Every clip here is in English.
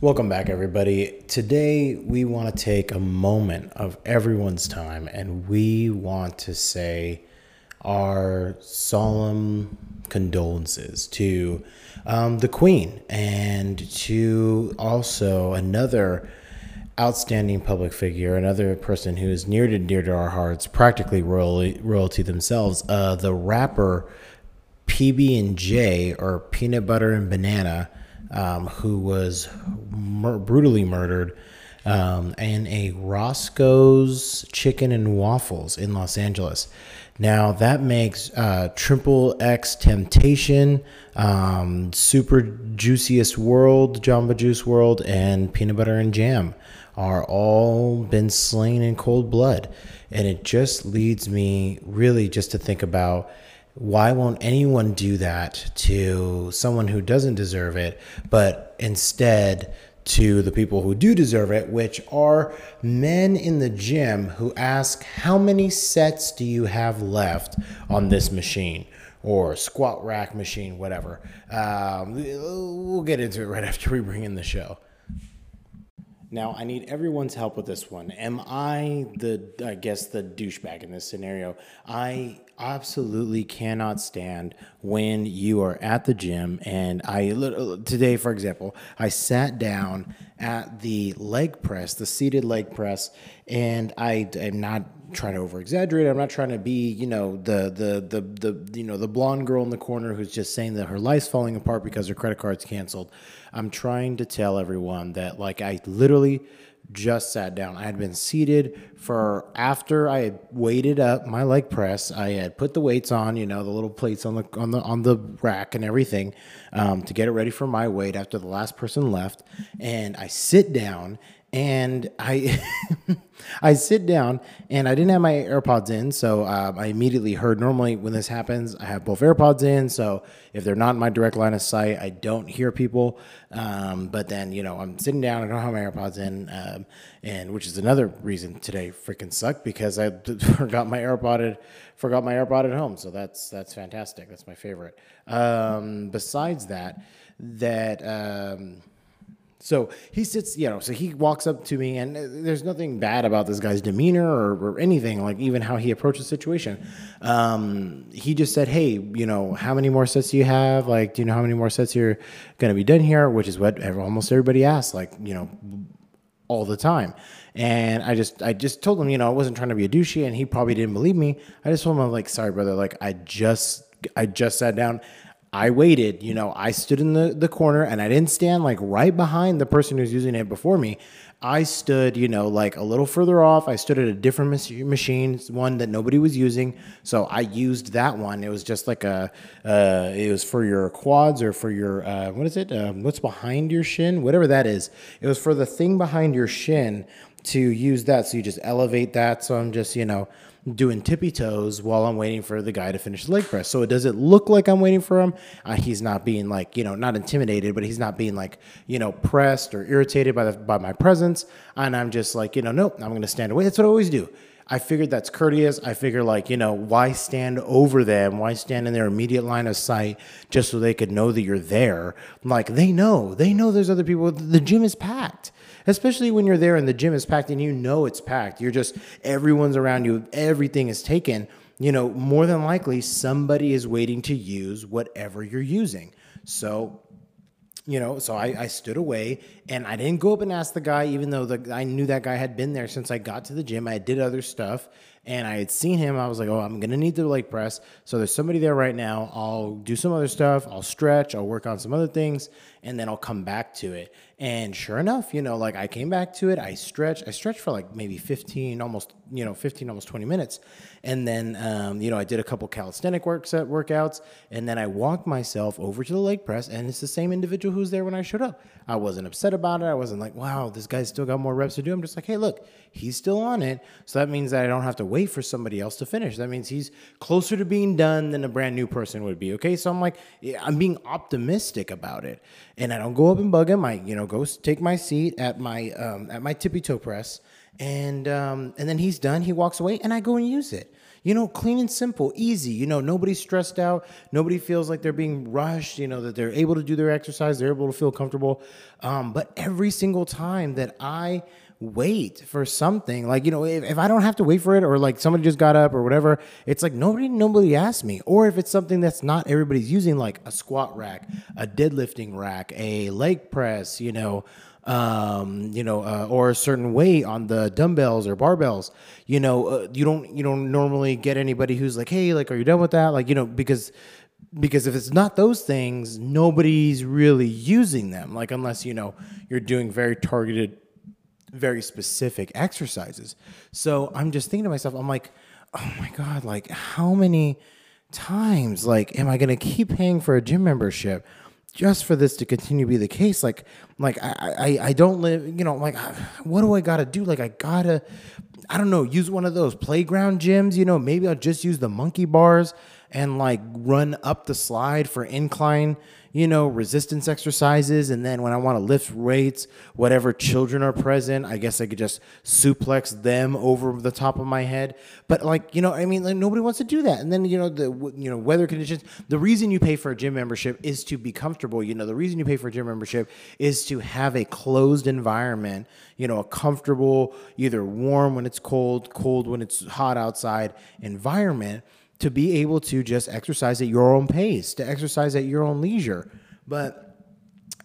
Welcome back, everybody. Today, we want to take a moment of everyone's time and we want to say our solemn condolences to um, the Queen and to also another outstanding public figure, another person who is near to dear to our hearts, practically royalty, royalty themselves, uh, the rapper PB and J or Peanut Butter and Banana um, who was mur- brutally murdered um, in a Roscoe's Chicken and Waffles in Los Angeles. Now that makes uh, Triple X Temptation, um, Super Juiciest World, Jamba Juice World, and Peanut Butter and Jam are all been slain in cold blood. And it just leads me really just to think about why won't anyone do that to someone who doesn't deserve it, but instead to the people who do deserve it, which are men in the gym who ask, How many sets do you have left on this machine? Or squat rack machine, whatever. Um, we'll get into it right after we bring in the show. Now, I need everyone's help with this one. Am I the, I guess, the douchebag in this scenario? I absolutely cannot stand when you are at the gym and I today for example I sat down at the leg press the seated leg press and I am not trying to over exaggerate I'm not trying to be you know the the the the you know the blonde girl in the corner who's just saying that her life's falling apart because her credit card's canceled I'm trying to tell everyone that like I literally just sat down. I had been seated for after I had weighted up my leg press. I had put the weights on, you know, the little plates on the on the on the rack and everything um, to get it ready for my weight after the last person left. And I sit down and I I sit down and I didn't have my AirPods in, so um, I immediately heard. Normally, when this happens, I have both AirPods in, so if they're not in my direct line of sight, I don't hear people. Um, but then you know I'm sitting down, I don't have my AirPods in, um, and which is another reason today freaking sucked because I forgot my AirPod at, forgot my AirPod at home. So that's that's fantastic. That's my favorite. Um, besides that, that um, so he sits, you know, so he walks up to me, and there's nothing bad about this guy's demeanor or, or anything, like even how he approached the situation. Um, he just said, Hey, you know, how many more sets do you have? Like, do you know how many more sets you're going to be done here? Which is what almost everybody asks, like, you know, all the time. And I just, I just told him, you know, I wasn't trying to be a douchey, and he probably didn't believe me. I just told him, I'm like, sorry, brother, like, I just, I just sat down. I waited, you know, I stood in the, the corner and I didn't stand like right behind the person who's using it before me. I stood, you know, like a little further off. I stood at a different machine, one that nobody was using. So I used that one. It was just like a, uh, it was for your quads or for your, uh, what is it? Um, what's behind your shin? Whatever that is. It was for the thing behind your shin to use that. So you just elevate that. So I'm just, you know, doing tippy toes while I'm waiting for the guy to finish the leg press. So it does it look like I'm waiting for him? Uh, he's not being like you know not intimidated, but he's not being like you know pressed or irritated by the by my presence. And I'm just like you know nope, I'm gonna stand away. That's what I always do. I figured that's courteous. I figure like, you know, why stand over them? Why stand in their immediate line of sight just so they could know that you're there? Like they know. They know there's other people. The gym is packed especially when you're there and the gym is packed and you know it's packed. You're just, everyone's around you, everything is taken. You know, more than likely, somebody is waiting to use whatever you're using. So, you know, so I, I stood away and I didn't go up and ask the guy, even though the, I knew that guy had been there since I got to the gym. I did other stuff and I had seen him. I was like, oh, I'm to need the leg press. So there's somebody there right now. I'll do some other stuff. I'll stretch. I'll work on some other things and then I'll come back to it. And sure enough, you know, like I came back to it, I stretched, I stretched for like maybe 15, almost, you know, 15, almost 20 minutes. And then, um, you know, I did a couple calisthenic set workouts and then I walked myself over to the leg press and it's the same individual who's there when I showed up. I wasn't upset about it. I wasn't like, wow, this guy's still got more reps to do. I'm just like, hey, look, he's still on it. So that means that I don't have to wait for somebody else to finish. That means he's closer to being done than a brand new person would be. Okay. So I'm like, I'm being optimistic about it and I don't go up and bug him. I you know go take my seat at my um, at my tippy toe press, and um, and then he's done. He walks away, and I go and use it. You know, clean and simple, easy. You know, nobody's stressed out. Nobody feels like they're being rushed. You know, that they're able to do their exercise, they're able to feel comfortable. Um, but every single time that I wait for something, like, you know, if, if I don't have to wait for it or like somebody just got up or whatever, it's like nobody, nobody asked me. Or if it's something that's not everybody's using, like a squat rack, a deadlifting rack, a leg press, you know, um, you know, uh, or a certain weight on the dumbbells or barbells. You know, uh, you don't you don't normally get anybody who's like, hey, like, are you done with that? Like, you know, because because if it's not those things, nobody's really using them. Like, unless you know you're doing very targeted, very specific exercises. So I'm just thinking to myself, I'm like, oh my god, like how many times like am I gonna keep paying for a gym membership? just for this to continue to be the case like like i i, I don't live you know like what do i gotta do like i gotta i don't know use one of those playground gyms you know maybe i'll just use the monkey bars and like run up the slide for incline you know, resistance exercises. And then when I want to lift weights, whatever children are present, I guess I could just suplex them over the top of my head. But like, you know, I mean, like nobody wants to do that. And then, you know, the, you know, weather conditions, the reason you pay for a gym membership is to be comfortable. You know, the reason you pay for a gym membership is to have a closed environment, you know, a comfortable, either warm when it's cold, cold when it's hot outside environment to be able to just exercise at your own pace, to exercise at your own leisure. But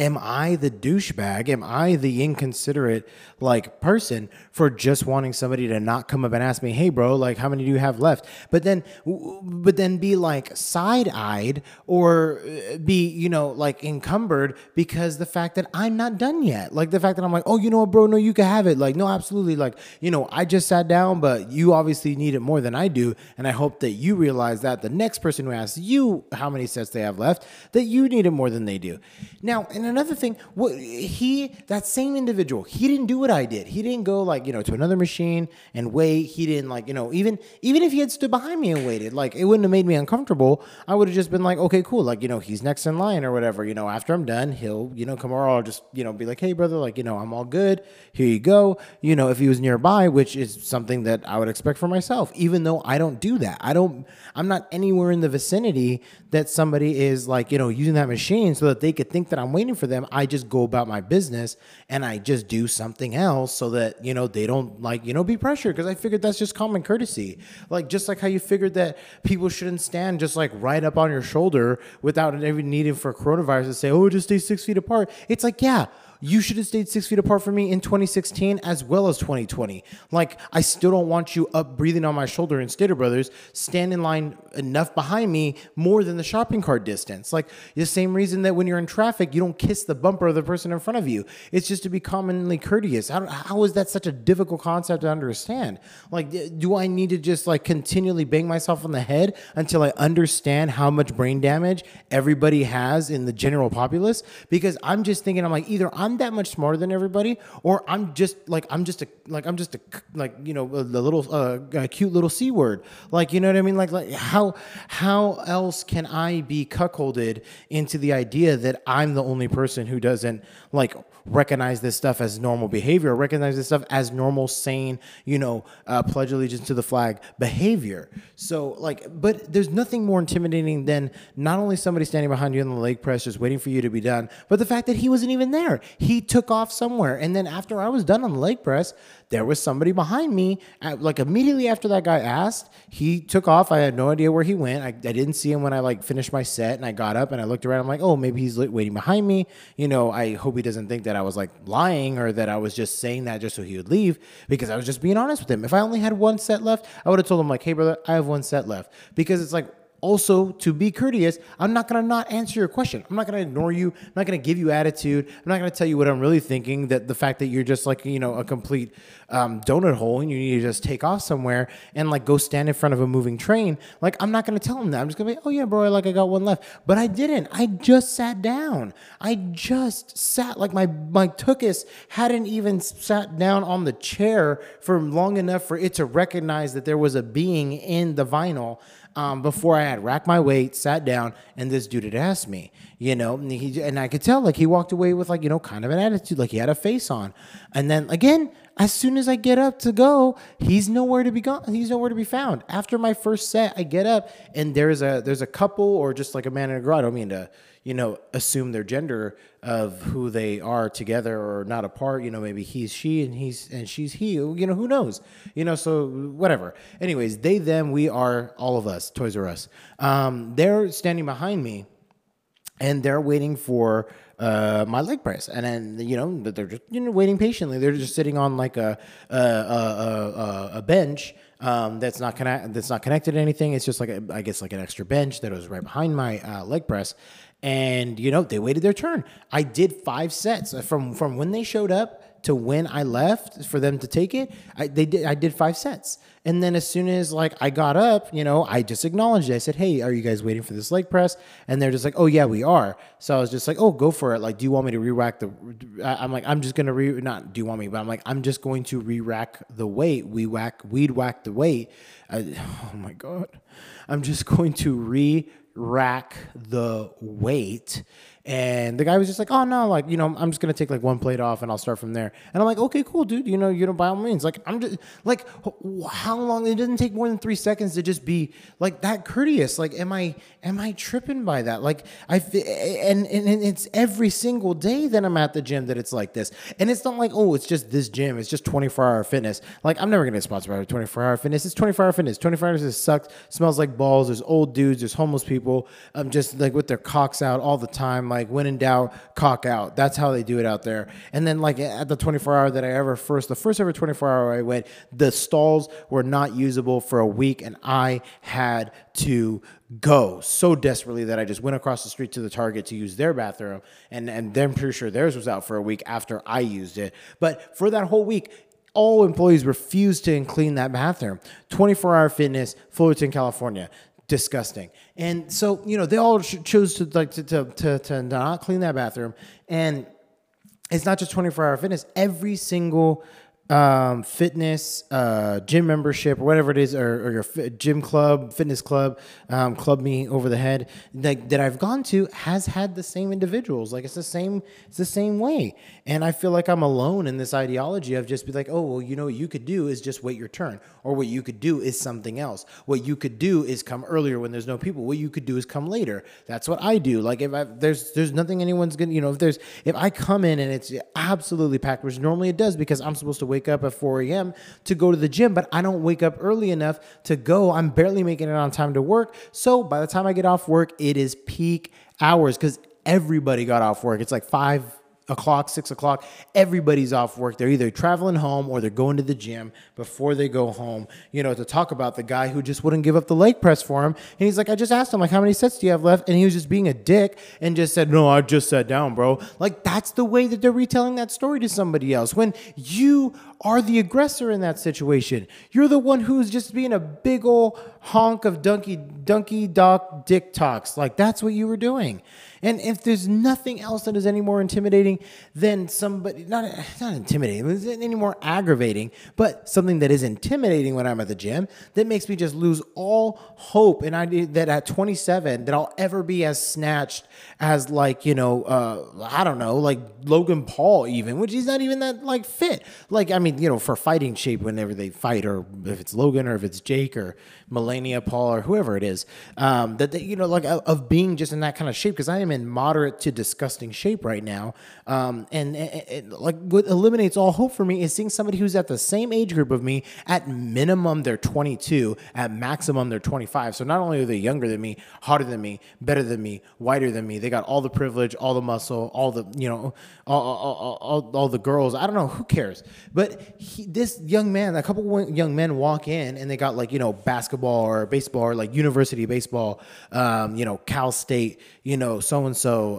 am I the douchebag? Am I the inconsiderate like person for just wanting somebody to not come up and ask me, "Hey, bro, like how many do you have left?" But then, but then be like side-eyed or uh, be you know like encumbered because the fact that I'm not done yet, like the fact that I'm like, "Oh, you know what, bro? No, you can have it." Like, no, absolutely. Like, you know, I just sat down, but you obviously need it more than I do, and I hope that you realize that the next person who asks you how many sets they have left, that you need it more than they do. Now, in another thing, he that same individual, he didn't do what I did. He didn't go like you know to another machine and wait. He didn't like you know even even if he had stood behind me and waited, like it wouldn't have made me uncomfortable. I would have just been like, okay, cool, like you know he's next in line or whatever. You know after I'm done, he'll you know come over. I'll just you know be like, hey brother, like you know I'm all good. Here you go. You know if he was nearby, which is something that I would expect for myself, even though I don't do that. I don't. I'm not anywhere in the vicinity that somebody is like you know using that machine so that they could think that I'm waiting for them. I just go about my business and I just do something else so that, you know, they don't like, you know, be pressured because I figured that's just common courtesy. Like, just like how you figured that people shouldn't stand just like right up on your shoulder without even needing for coronavirus to say, oh, just stay six feet apart. It's like, yeah you should have stayed six feet apart from me in 2016 as well as 2020. Like, I still don't want you up breathing on my shoulder in Stater Brothers, stand in line enough behind me more than the shopping cart distance. Like, the same reason that when you're in traffic, you don't kiss the bumper of the person in front of you. It's just to be commonly courteous. How, how is that such a difficult concept to understand? Like, do I need to just like continually bang myself on the head until I understand how much brain damage everybody has in the general populace? Because I'm just thinking, I'm like, either I'm I'm that much smarter than everybody, or I'm just like I'm just a like I'm just a like you know the little uh, a cute little c word. Like you know what I mean? Like like how how else can I be cuckolded into the idea that I'm the only person who doesn't like recognize this stuff as normal behavior, recognize this stuff as normal, sane, you know, uh, pledge allegiance to the flag behavior. So, like, but there's nothing more intimidating than not only somebody standing behind you in the leg press just waiting for you to be done, but the fact that he wasn't even there. He took off somewhere. And then after I was done on the leg press, there was somebody behind me. At, like immediately after that guy asked, he took off. I had no idea where he went. I, I didn't see him when I like finished my set and I got up and I looked around. I'm like, oh, maybe he's waiting behind me. You know, I hope he doesn't think that I was like lying or that I was just saying that just so he would leave because I was just being honest with him. If I only had one set left, I would have told him like, hey brother, I have one set left because it's like also to be courteous i'm not to not answer your question. I'm not to ignore you. I'm not to give you attitude. I'm not to tell you what i'm really thinking that the fact that you're just like you know a complete um, donut hole and you need to just take off somewhere and like go stand in front of a moving train. Like i'm not to tell him that. I'm just to be oh yeah bro like i got one left. But i didn't. I just sat down. I just sat like my my tuchus hadn't even sat down on the chair for long enough for it to recognize that there was a being in the vinyl um, before I had racked my weight, sat down, and this dude had asked me, you know, and, he, and I could tell like he walked away with like, you know, kind of an attitude, like he had a face on. And then again, as soon as I get up to go, he's nowhere to be gone. He's nowhere to be found. After my first set, I get up and there's a there's a couple or just like a man in a girl. I don't mean to you know assume their gender of who they are together or not apart. You know, maybe he's she and he's and she's he. You know, who knows? You know, so whatever. Anyways, they them we are all of us. Toys R Us. Um, they're standing behind me and they're waiting for uh, my leg press, and then you know they're just you know waiting patiently. They're just sitting on like a a, a, a, a bench um, that's not connect that's not connected to anything. It's just like a, I guess like an extra bench that was right behind my uh, leg press, and you know they waited their turn. I did five sets from from when they showed up to when I left for them to take it, I they did I did five sets. And then as soon as like I got up, you know, I just acknowledged it. I said, "Hey, are you guys waiting for this leg press?" And they're just like, "Oh yeah, we are." So I was just like, "Oh, go for it." Like, do you want me to re-rack the? I'm like, I'm just gonna re not. Do you want me? But I'm like, I'm just going to re-rack the weight. We whack, we'd whack the weight. I, oh my god, I'm just going to re-rack the weight and the guy was just like, "Oh no, like you know, I'm just gonna take like one plate off and I'll start from there." And I'm like, "Okay, cool, dude. You know, you know, by all means, like I'm just like, how long? It doesn't take more than three seconds to just be like that courteous. Like, am I am I tripping by that? Like, I and and, and it's every single day that I'm at the gym that it's like this. And it's not like, oh, it's just this gym. It's just 24 hour fitness. Like, I'm never gonna get sponsored by 24 hour fitness. It's 24 hour fitness. 24 hours sucks. Smells like balls. There's old dudes. There's homeless people. I'm just like with their cocks out all the time like when in doubt, cock out. That's how they do it out there. And then like at the 24 hour that I ever first, the first ever 24 hour I went, the stalls were not usable for a week, and I had to go so desperately that I just went across the street to the Target to use their bathroom, and and then pretty sure theirs was out for a week after I used it. But for that whole week, all employees refused to clean that bathroom. 24 Hour Fitness, Fullerton, California disgusting. And so, you know, they all chose to like to, to, to, to not clean that bathroom. And it's not just 24 hour fitness. Every single um, fitness, uh, gym membership, or whatever it is, or, or your gym club, fitness club, um, club me over the head that, that I've gone to has had the same individuals. Like it's the same, it's the same way. And I feel like I'm alone in this ideology of just be like, oh, well, you know what you could do is just wait your turn, or what you could do is something else. What you could do is come earlier when there's no people. What you could do is come later. That's what I do. Like if I, there's there's nothing anyone's gonna, you know, if there's if I come in and it's absolutely packed, which normally it does because I'm supposed to wait wake up at 4 a.m. to go to the gym, but I don't wake up early enough to go. I'm barely making it on time to work. So by the time I get off work, it is peak hours because everybody got off work. It's like five o'clock, six o'clock, everybody's off work. They're either traveling home or they're going to the gym before they go home, you know, to talk about the guy who just wouldn't give up the leg press for him. And he's like, I just asked him, like, how many sets do you have left? And he was just being a dick and just said, No, I just sat down, bro. Like, that's the way that they're retelling that story to somebody else. When you are the aggressor in that situation, you're the one who's just being a big old honk of donkey, donkey, doc, dick talks. Like, that's what you were doing. And if there's nothing else that is any more intimidating than somebody, not, not intimidating, any more aggravating, but something that is intimidating when I'm at the gym that makes me just lose all hope. And I that at 27, that I'll ever be as snatched as like, you know, uh, I don't know, like Logan Paul even, which he's not even that like fit. Like, I mean, you know, for fighting shape whenever they fight, or if it's Logan or if it's Jake or Melania Paul or whoever it is, um, that they, you know, like of being just in that kind of shape because I am in moderate to disgusting shape right now, um, and, like what eliminates all hope for me is seeing somebody who's at the same age group of me. At minimum, they're 22. At maximum, they're 25. So not only are they younger than me, hotter than me, better than me, whiter than me, they got all the privilege, all the muscle, all the you know, all all, all, all the girls. I don't know who cares, but he, this young man, a couple young men walk in and they got like you know basketball basketball or baseball or like university baseball, um, you know, Cal State, you know, so and so,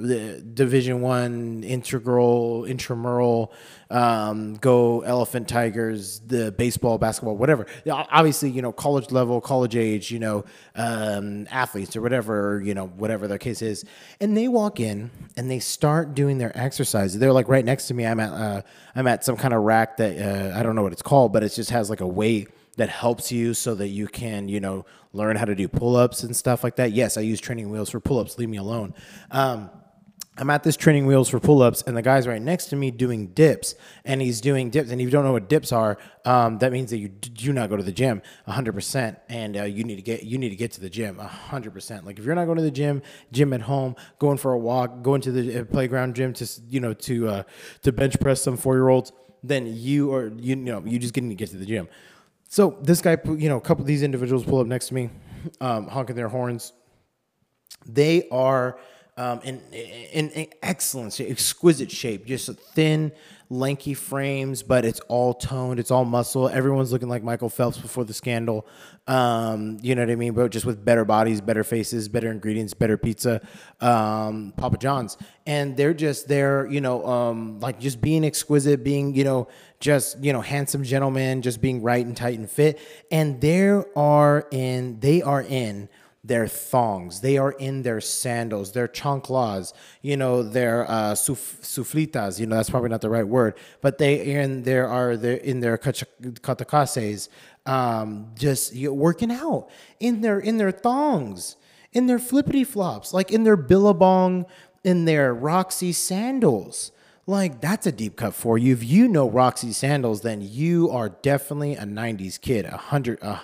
the Division One integral, intramural, um, go Elephant Tigers, the baseball, basketball, whatever. Obviously, you know, college level, college age, you know, um, athletes or whatever, you know, whatever their case is, and they walk in and they start doing their exercises. They're like right next to me. I'm at uh, I'm at some kind of rack that uh, I don't know what it's called, but it just has like a weight that helps you so that you can, you know, learn how to do pull ups and stuff like that. Yes, I use training wheels for pull ups. Leave me alone. Um, I'm at this training wheels for pull ups, and the guy's right next to me doing dips, and he's doing dips. And if you don't know what dips are, um, that means that you do not go to the gym 100%, and uh, you need to get you need to get to the gym 100%. Like if you're not going to the gym, gym at home, going for a walk, going to the uh, playground gym to you know to uh, to bench press some four year olds, then you are you, you know you just getting to get to the gym. So this guy, you know, a couple of these individuals pull up next to me, um, honking their horns. They are um, in, in, in excellent, exquisite shape, just thin, lanky frames, but it's all toned, it's all muscle. Everyone's looking like Michael Phelps before the scandal. Um, you know what I mean? But just with better bodies, better faces, better ingredients, better pizza, um, Papa John's. And they're just there, you know, um, like just being exquisite, being, you know, just, you know, handsome gentlemen, just being right and tight and fit. And there are in, they are in their thongs. They are in their sandals, their chanclas, you know, their uh, suf- suflitas. You know, that's probably not the right word, but they in there are in their katacases, um, just you know, working out in their in their thongs, in their flippity flops, like in their billabong, in their Roxy sandals. Like that's a deep cut for you. If you know Roxy sandals, then you are definitely a '90s kid, a hundred. Uh,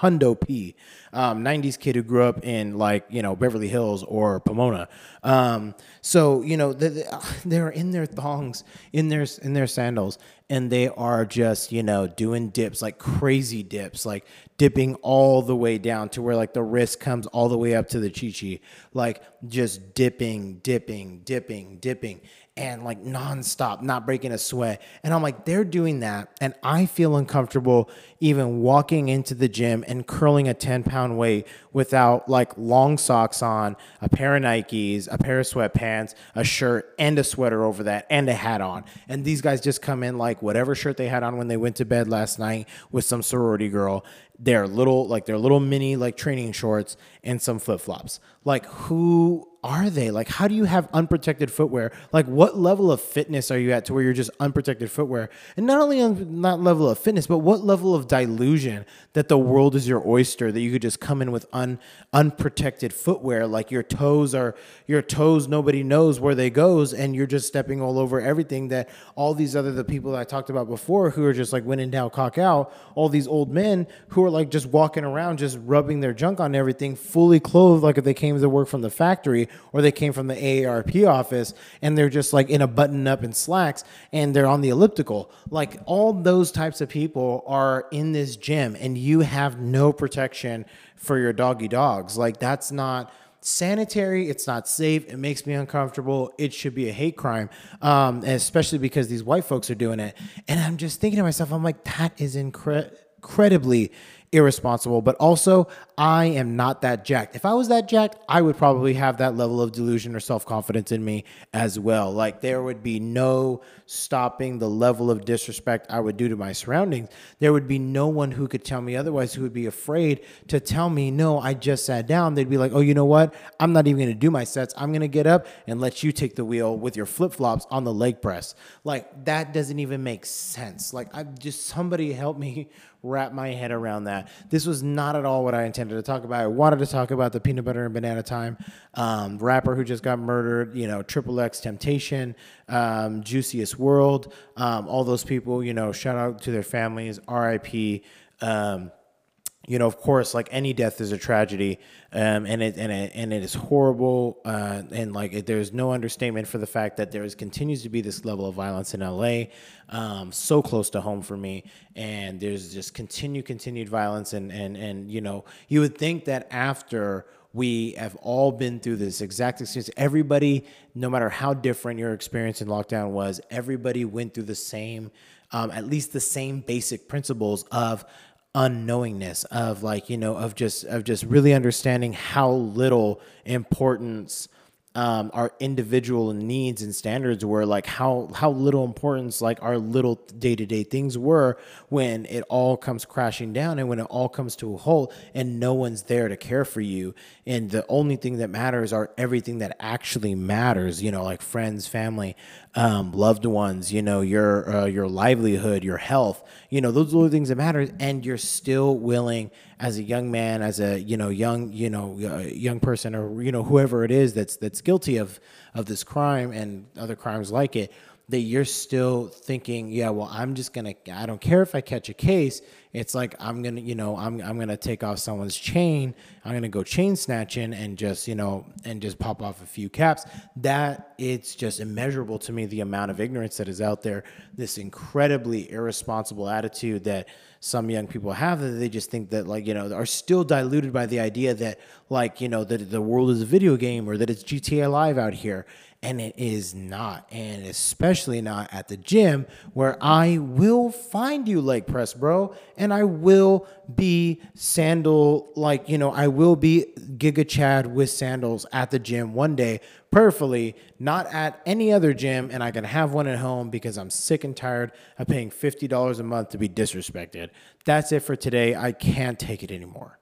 Hundo P, um, 90s kid who grew up in like, you know, Beverly Hills or Pomona. Um, so, you know, they're in their thongs, in their, in their sandals, and they are just, you know, doing dips, like crazy dips, like dipping all the way down to where like the wrist comes all the way up to the chichi, like just dipping, dipping, dipping, dipping and like nonstop, not breaking a sweat. And I'm like, they're doing that. And I feel uncomfortable even walking into the gym and curling a 10 pound weight without like long socks on, a pair of Nikes, a pair of sweatpants, a shirt, and a sweater over that, and a hat on. And these guys just come in like whatever shirt they had on when they went to bed last night with some sorority girl. They're little, like they're little mini like training shorts and some flip flops. Like, who are they? Like, how do you have unprotected footwear? Like, what level of fitness are you at to where you're just unprotected footwear? And not only on that level of fitness, but what level of delusion that the world is your oyster, that you could just come in with un, unprotected footwear, like your toes are your toes, nobody knows where they goes, and you're just stepping all over everything that all these other the people that I talked about before who are just like winning down cock out, all these old men who are like just walking around, just rubbing their junk on everything, fully clothed, like if they came to work from the factory or they came from the AARP office and they're just like in a button up and slacks and they're on the elliptical. Like all those types of people are in this gym and you have no protection for your doggy dogs. Like that's not sanitary. It's not safe. It makes me uncomfortable. It should be a hate crime, um, especially because these white folks are doing it. And I'm just thinking to myself, I'm like, that is incre- incredibly irresponsible, but also I am not that jacked. If I was that jacked, I would probably have that level of delusion or self confidence in me as well. Like there would be no stopping the level of disrespect I would do to my surroundings. There would be no one who could tell me otherwise who would be afraid to tell me, no, I just sat down. They'd be like, oh, you know what? I'm not even going to do my sets. I'm going to get up and let you take the wheel with your flip flops on the leg press. Like that doesn't even make sense. Like I just somebody help me wrap my head around that. This was not at all what I intended to talk about. I wanted to talk about the peanut butter and banana time um, rapper who just got murdered. You know, Triple X Temptation, um, Juiciest World, um, all those people. You know, shout out to their families. R.I.P. Um, you know, of course, like any death is a tragedy, um, and it and it and it is horrible, uh, and like it, there's no understatement for the fact that there is continues to be this level of violence in LA, um, so close to home for me, and there's just continued continued violence, and and and you know, you would think that after we have all been through this exact experience. Everybody, no matter how different your experience in lockdown was, everybody went through the same, um, at least the same basic principles of unknowingness of like you know of just of just really understanding how little importance um, our individual needs and standards were, like how how little importance like our little day to day things were when it all comes crashing down and when it all comes to a halt and no one's there to care for you and the only thing that matters are everything that actually matters. You know, like friends, family, um, loved ones. You know, your uh, your livelihood, your health. You know, those are the things that matter, and you're still willing as a young man, as a you know young you know uh, young person, or you know whoever it is that's that's guilty of of this crime and other crimes like it that you're still thinking, yeah, well, I'm just gonna, I don't care if I catch a case. It's like I'm gonna, you know, I'm I'm gonna take off someone's chain. I'm gonna go chain snatching and just, you know, and just pop off a few caps. That it's just immeasurable to me the amount of ignorance that is out there. This incredibly irresponsible attitude that some young people have that they just think that like you know are still diluted by the idea that like you know that the world is a video game or that it's GTA Live out here and it is not and especially not at the gym where I will find you leg press bro and I will be sandal like you know I will be Giga Chad with sandals at the gym one day perfectly not at any other gym and I can have one at home because I'm sick and tired of paying $50 a month to be disrespected. That's it for today. I can't take it anymore